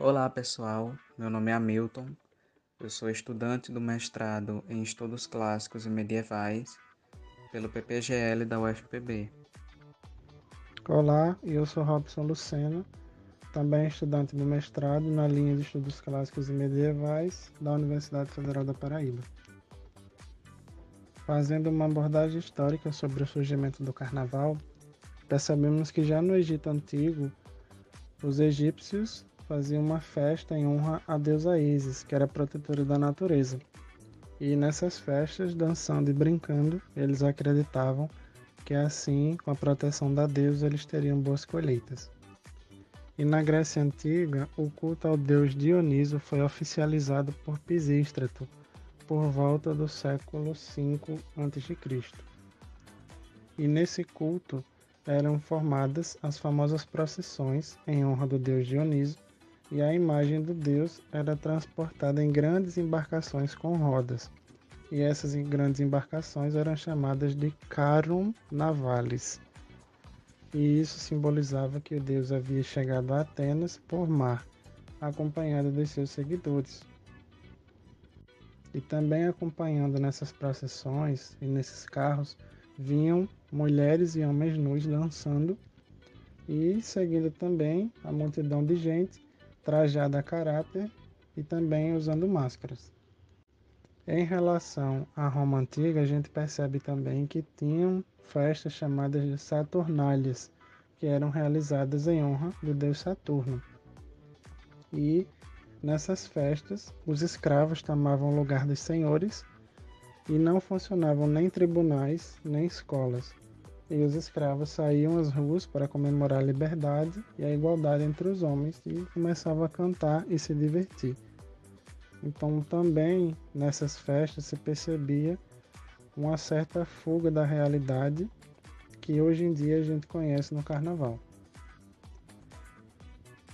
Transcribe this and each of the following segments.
Olá pessoal, meu nome é Hamilton, eu sou estudante do mestrado em Estudos Clássicos e Medievais pelo PPGL da UFPB. Olá, eu sou Robson Lucena, também estudante do mestrado na linha de Estudos Clássicos e Medievais da Universidade Federal da Paraíba. Fazendo uma abordagem histórica sobre o surgimento do carnaval, percebemos que já no Egito Antigo, os egípcios faziam uma festa em honra à deusa Isis, que era protetora da natureza. E nessas festas, dançando e brincando, eles acreditavam que assim, com a proteção da deusa, eles teriam boas colheitas. E na Grécia Antiga, o culto ao deus Dioniso foi oficializado por Pisístrato, por volta do século V a.C. E nesse culto eram formadas as famosas procissões em honra do deus Dioniso, e a imagem do deus era transportada em grandes embarcações com rodas. E essas grandes embarcações eram chamadas de carum navales. E isso simbolizava que o deus havia chegado a Atenas por mar, acompanhado de seus seguidores. E também acompanhando nessas procissões e nesses carros vinham mulheres e homens nus dançando e seguindo também a multidão de gente trajada a caráter e também usando máscaras. Em relação à Roma antiga, a gente percebe também que tinham festas chamadas de Saturnálias, que eram realizadas em honra do deus Saturno. E nessas festas, os escravos tomavam lugar dos senhores e não funcionavam nem tribunais nem escolas, e os escravos saíam às ruas para comemorar a liberdade e a igualdade entre os homens e começavam a cantar e se divertir. Então, também nessas festas se percebia uma certa fuga da realidade que hoje em dia a gente conhece no carnaval.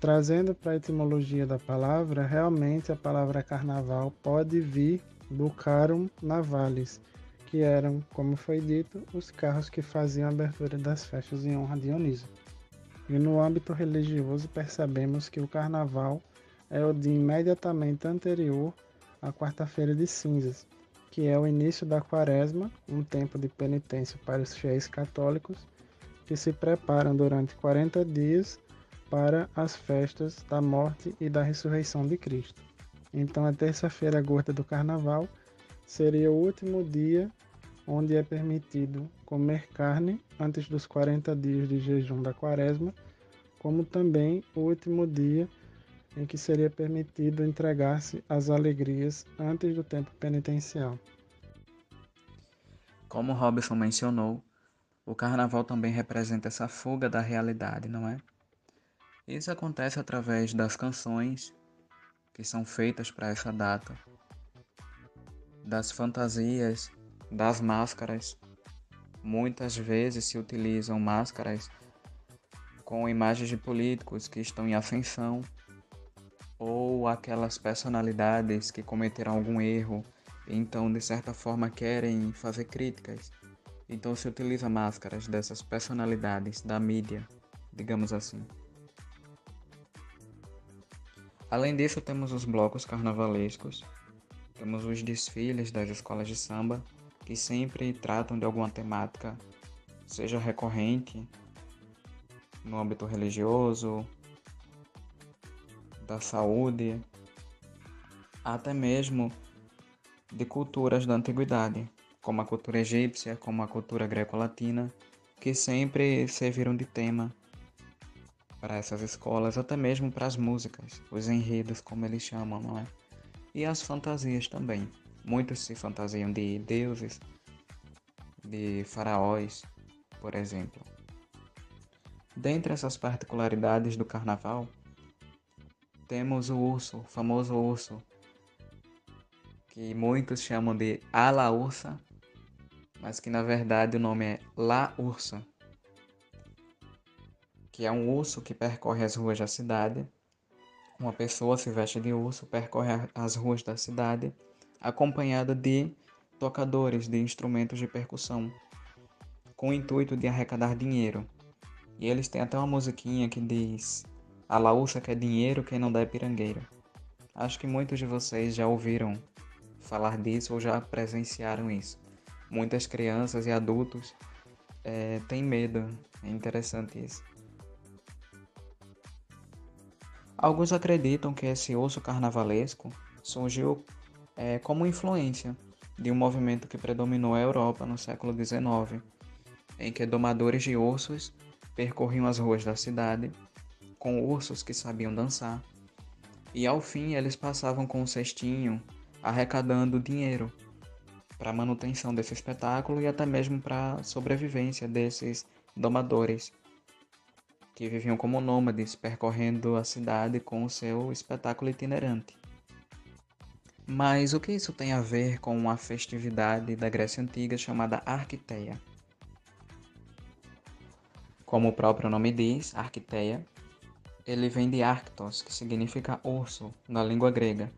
Trazendo para a etimologia da palavra, realmente a palavra carnaval pode vir do carum navalis, que eram, como foi dito, os carros que faziam a abertura das festas em honra a Dioniso. E no âmbito religioso percebemos que o carnaval é o dia imediatamente anterior à quarta-feira de cinzas, que é o início da quaresma, um tempo de penitência para os fiéis católicos que se preparam durante 40 dias para as festas da morte e da ressurreição de Cristo. Então, a terça-feira gorda do carnaval seria o último dia onde é permitido comer carne antes dos 40 dias de jejum da quaresma, como também o último dia em que seria permitido entregar-se às alegrias antes do tempo penitencial. Como Robson mencionou, o carnaval também representa essa fuga da realidade, não é? Isso acontece através das canções que são feitas para essa data, das fantasias, das máscaras. Muitas vezes se utilizam máscaras com imagens de políticos que estão em ascensão ou aquelas personalidades que cometeram algum erro, então de certa forma querem fazer críticas. Então se utiliza máscaras dessas personalidades da mídia, digamos assim. Além disso, temos os blocos carnavalescos, temos os desfiles das escolas de samba, que sempre tratam de alguma temática, seja recorrente no âmbito religioso, da saúde, até mesmo de culturas da antiguidade, como a cultura egípcia, como a cultura greco-latina, que sempre serviram de tema para essas escolas, até mesmo para as músicas, os enredos, como eles chamam, não é? E as fantasias também. Muitos se fantasiam de deuses, de faraós, por exemplo. Dentre essas particularidades do carnaval, temos o urso, o famoso urso, que muitos chamam de ala ursa, mas que na verdade o nome é La Ursa, que é um urso que percorre as ruas da cidade uma pessoa se veste de urso, percorre as ruas da cidade, acompanhada de tocadores de instrumentos de percussão, com o intuito de arrecadar dinheiro. E eles têm até uma musiquinha que diz: A laúça quer dinheiro, quem não dá é pirangueiro. Acho que muitos de vocês já ouviram falar disso ou já presenciaram isso. Muitas crianças e adultos é, têm medo, é interessante isso. Alguns acreditam que esse osso carnavalesco surgiu é, como influência de um movimento que predominou a Europa no século XIX, em que domadores de ursos percorriam as ruas da cidade com ursos que sabiam dançar, e ao fim eles passavam com um cestinho arrecadando dinheiro para manutenção desse espetáculo e até mesmo para sobrevivência desses domadores que viviam como nômades percorrendo a cidade com o seu espetáculo itinerante. Mas o que isso tem a ver com uma festividade da Grécia Antiga chamada Arquiteia? Como o próprio nome diz, Arquiteia, ele vem de Arctos, que significa urso na língua grega,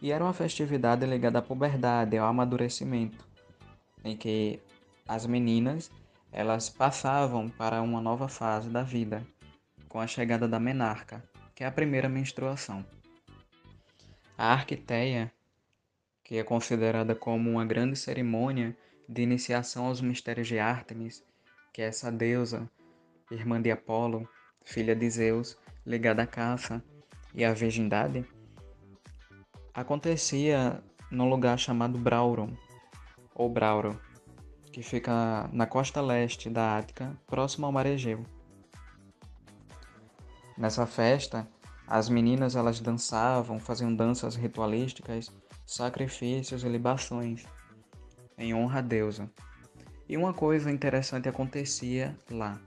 e era uma festividade ligada à puberdade, ao amadurecimento, em que as meninas elas passavam para uma nova fase da vida, com a chegada da menarca, que é a primeira menstruação. A Arquiteia, que é considerada como uma grande cerimônia de iniciação aos mistérios de Ártemis, que é essa deusa, irmã de Apolo, filha de Zeus, ligada à caça e à virgindade, acontecia num lugar chamado Brauron, ou Brauro, que fica na costa leste da Ática, próximo ao mar Egeu. Nessa festa, as meninas elas dançavam, faziam danças ritualísticas, sacrifícios e libações em honra à deusa. E uma coisa interessante acontecia lá.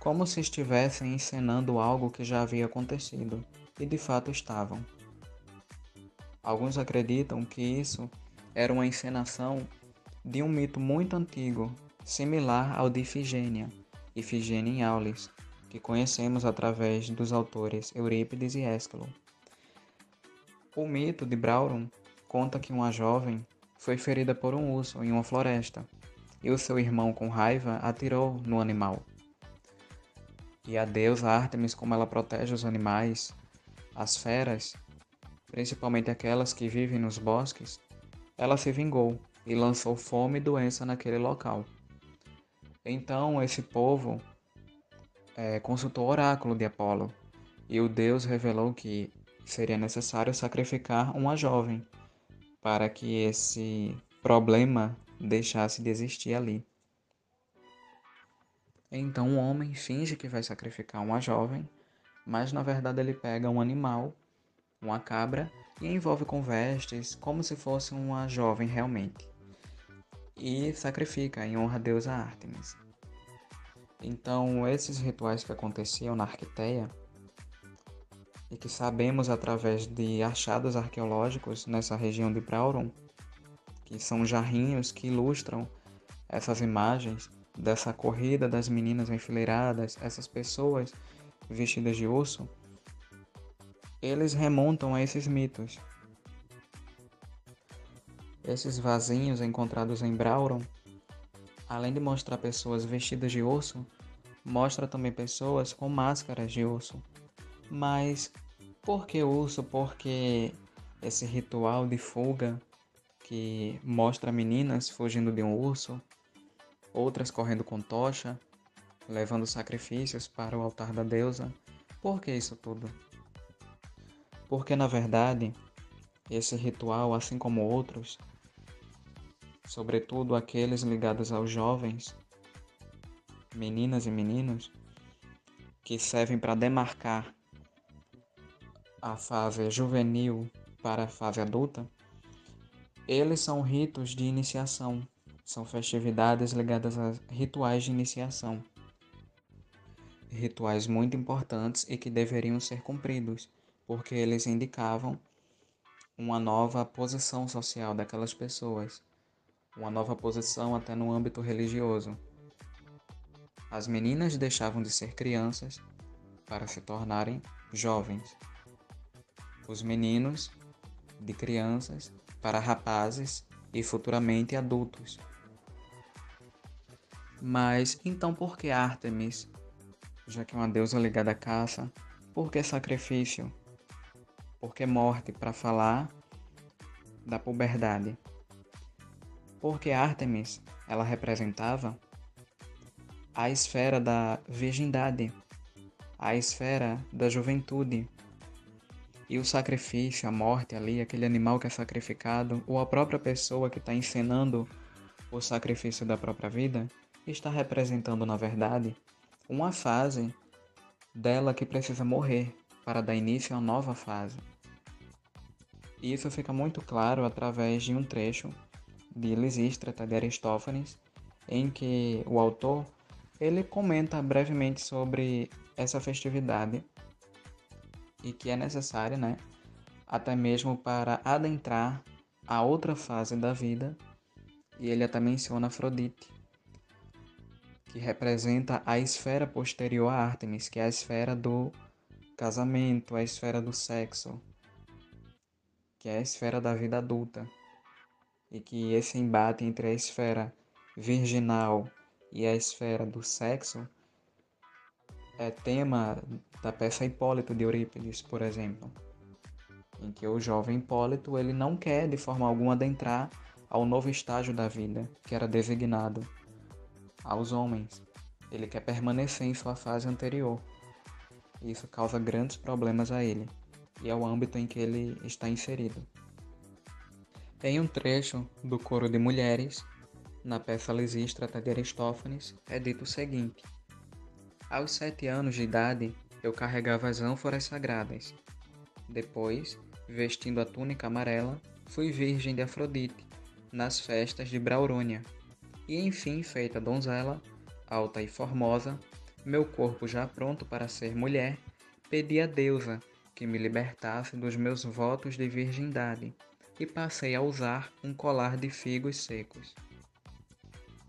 Como se estivessem encenando algo que já havia acontecido, e de fato estavam. Alguns acreditam que isso era uma encenação de um mito muito antigo, similar ao de Ifigênia, Ifigênia em Aulis, que conhecemos através dos autores Eurípides e Ésquilo. O mito de Brauron conta que uma jovem foi ferida por um urso em uma floresta e o seu irmão, com raiva, atirou no animal. E a deusa Artemis, como ela protege os animais, as feras, principalmente aquelas que vivem nos bosques, ela se vingou e lançou fome e doença naquele local. Então esse povo é, consultou o oráculo de Apolo e o deus revelou que seria necessário sacrificar uma jovem para que esse problema deixasse de existir ali. Então o homem finge que vai sacrificar uma jovem, mas na verdade ele pega um animal, uma cabra, e envolve com vestes como se fosse uma jovem realmente. E sacrifica em honra a deusa Artemis. Então, esses rituais que aconteciam na Arquiteia e que sabemos através de achados arqueológicos nessa região de Brauron, que são jarrinhos que ilustram essas imagens dessa corrida das meninas enfileiradas, essas pessoas vestidas de urso, eles remontam a esses mitos. Esses vasinhos encontrados em Brauron além de mostrar pessoas vestidas de osso, mostra também pessoas com máscaras de osso. Mas por que urso? Porque esse ritual de fuga que mostra meninas fugindo de um urso, outras correndo com tocha, levando sacrifícios para o altar da deusa. Por que isso tudo? Porque na verdade, esse ritual, assim como outros, sobretudo aqueles ligados aos jovens, meninas e meninos, que servem para demarcar a fase juvenil para a fase adulta, eles são ritos de iniciação, são festividades ligadas a rituais de iniciação. Rituais muito importantes e que deveriam ser cumpridos, porque eles indicavam uma nova posição social daquelas pessoas uma nova posição até no âmbito religioso. As meninas deixavam de ser crianças para se tornarem jovens. Os meninos de crianças para rapazes e futuramente adultos. Mas então por que Artemis já que é uma deusa ligada à caça. Por que sacrifício? Por que morte para falar da puberdade? Porque Artemis, ela representava a esfera da virgindade, a esfera da juventude. E o sacrifício, a morte ali, aquele animal que é sacrificado, ou a própria pessoa que está encenando o sacrifício da própria vida, está representando, na verdade, uma fase dela que precisa morrer para dar início a uma nova fase. E isso fica muito claro através de um trecho de Lisístrata de Aristófanes, em que o autor ele comenta brevemente sobre essa festividade e que é necessária, né, até mesmo para adentrar a outra fase da vida. E ele até menciona Afrodite, que representa a esfera posterior a Ártemis, que é a esfera do casamento, a esfera do sexo, que é a esfera da vida adulta. E que esse embate entre a esfera virginal e a esfera do sexo é tema da peça Hipólito de Eurípides, por exemplo, em que o jovem Hipólito ele não quer de forma alguma adentrar ao novo estágio da vida que era designado aos homens. Ele quer permanecer em sua fase anterior. Isso causa grandes problemas a ele e ao âmbito em que ele está inserido. Em um trecho do coro de mulheres, na peça Lisístrata de Aristófanes, é dito o seguinte: Aos sete anos de idade, eu carregava as ânforas sagradas. Depois, vestindo a túnica amarela, fui virgem de Afrodite, nas festas de Braurônia. E enfim, feita donzela, alta e formosa, meu corpo já pronto para ser mulher, pedi a deusa que me libertasse dos meus votos de virgindade e passei a usar um colar de figos secos.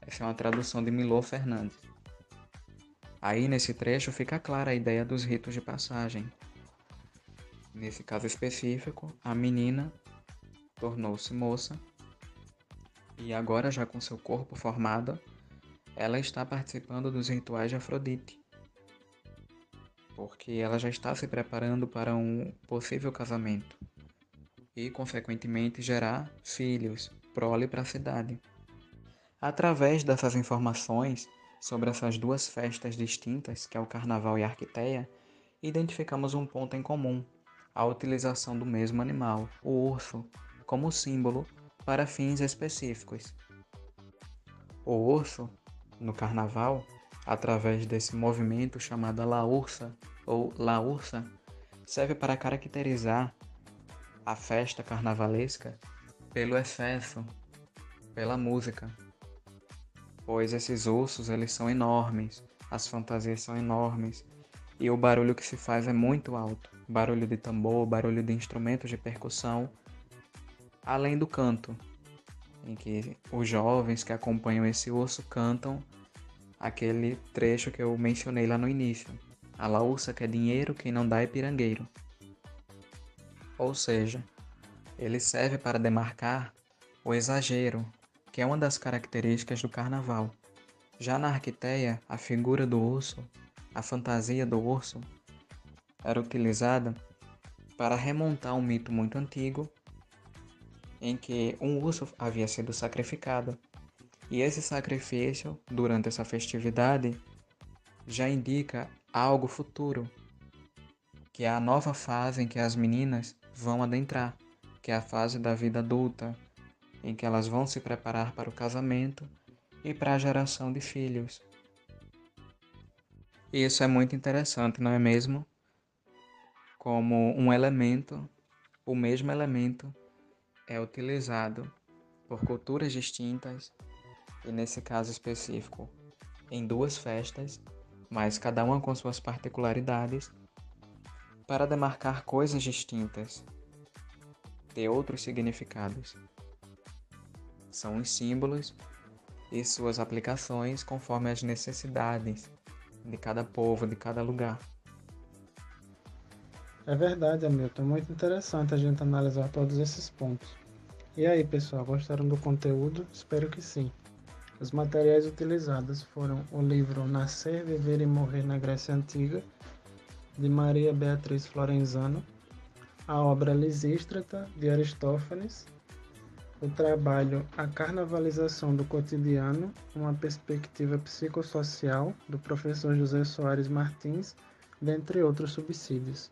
Essa é uma tradução de Milô Fernandes. Aí nesse trecho fica clara a ideia dos ritos de passagem. Nesse caso específico, a menina tornou-se moça e agora já com seu corpo formado, ela está participando dos rituais de Afrodite. Porque ela já está se preparando para um possível casamento e, consequentemente, gerar filhos, prole para a cidade. Através dessas informações sobre essas duas festas distintas, que é o Carnaval e a Arquiteia, identificamos um ponto em comum: a utilização do mesmo animal, o urso, como símbolo para fins específicos. O urso, no Carnaval, através desse movimento chamado La Ursa ou La Ursa, serve para caracterizar a festa carnavalesca pelo excesso, pela música, pois esses ursos eles são enormes, as fantasias são enormes e o barulho que se faz é muito alto, barulho de tambor, barulho de instrumentos de percussão, além do canto, em que os jovens que acompanham esse urso cantam aquele trecho que eu mencionei lá no início. A laúça que é dinheiro, quem não dá é pirangueiro. Ou seja, ele serve para demarcar o exagero, que é uma das características do carnaval. Já na Arquiteia, a figura do urso, a fantasia do urso, era utilizada para remontar um mito muito antigo em que um urso havia sido sacrificado. E esse sacrifício, durante essa festividade, já indica algo futuro, que é a nova fase em que as meninas vão adentrar, que é a fase da vida adulta, em que elas vão se preparar para o casamento e para a geração de filhos. E isso é muito interessante, não é mesmo? Como um elemento, o mesmo elemento, é utilizado por culturas distintas e, nesse caso específico, em duas festas, mas cada uma com suas particularidades, para demarcar coisas distintas, ter outros significados são os símbolos e suas aplicações conforme as necessidades de cada povo, de cada lugar. É verdade, Hamilton. Muito interessante a gente analisar todos esses pontos. E aí, pessoal, gostaram do conteúdo? Espero que sim. Os materiais utilizados foram o livro Nascer, Viver e Morrer na Grécia Antiga, de Maria Beatriz Florenzano, a obra Lisístrata, de Aristófanes, o trabalho A Carnavalização do Cotidiano, uma perspectiva psicossocial, do professor José Soares Martins, dentre outros subsídios.